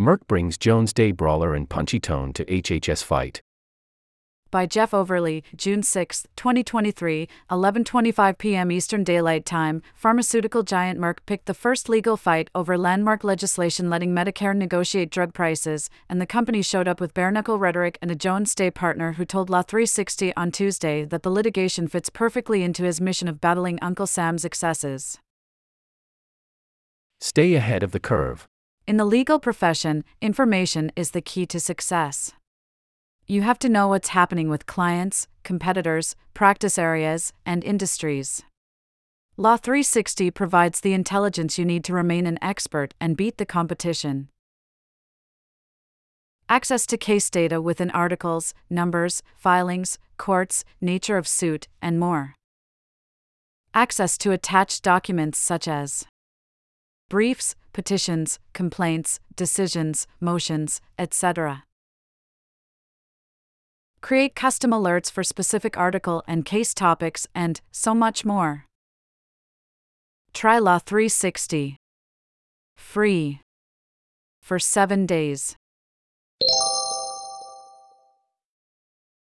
Merck brings Jones Day brawler and punchy tone to HHS fight. By Jeff Overly, June 6, 2023, 11:25 p.m. Eastern Daylight Time. Pharmaceutical giant Merck picked the first legal fight over landmark legislation letting Medicare negotiate drug prices, and the company showed up with bare-knuckle rhetoric and a Jones Day partner who told Law 360 on Tuesday that the litigation fits perfectly into his mission of battling Uncle Sam's excesses. Stay ahead of the curve. In the legal profession, information is the key to success. You have to know what's happening with clients, competitors, practice areas, and industries. Law 360 provides the intelligence you need to remain an expert and beat the competition. Access to case data within articles, numbers, filings, courts, nature of suit, and more. Access to attached documents such as briefs, petitions, complaints, decisions, motions, etc. Create custom alerts for specific article and case topics, and so much more. Try Law 360. Free. For 7 days.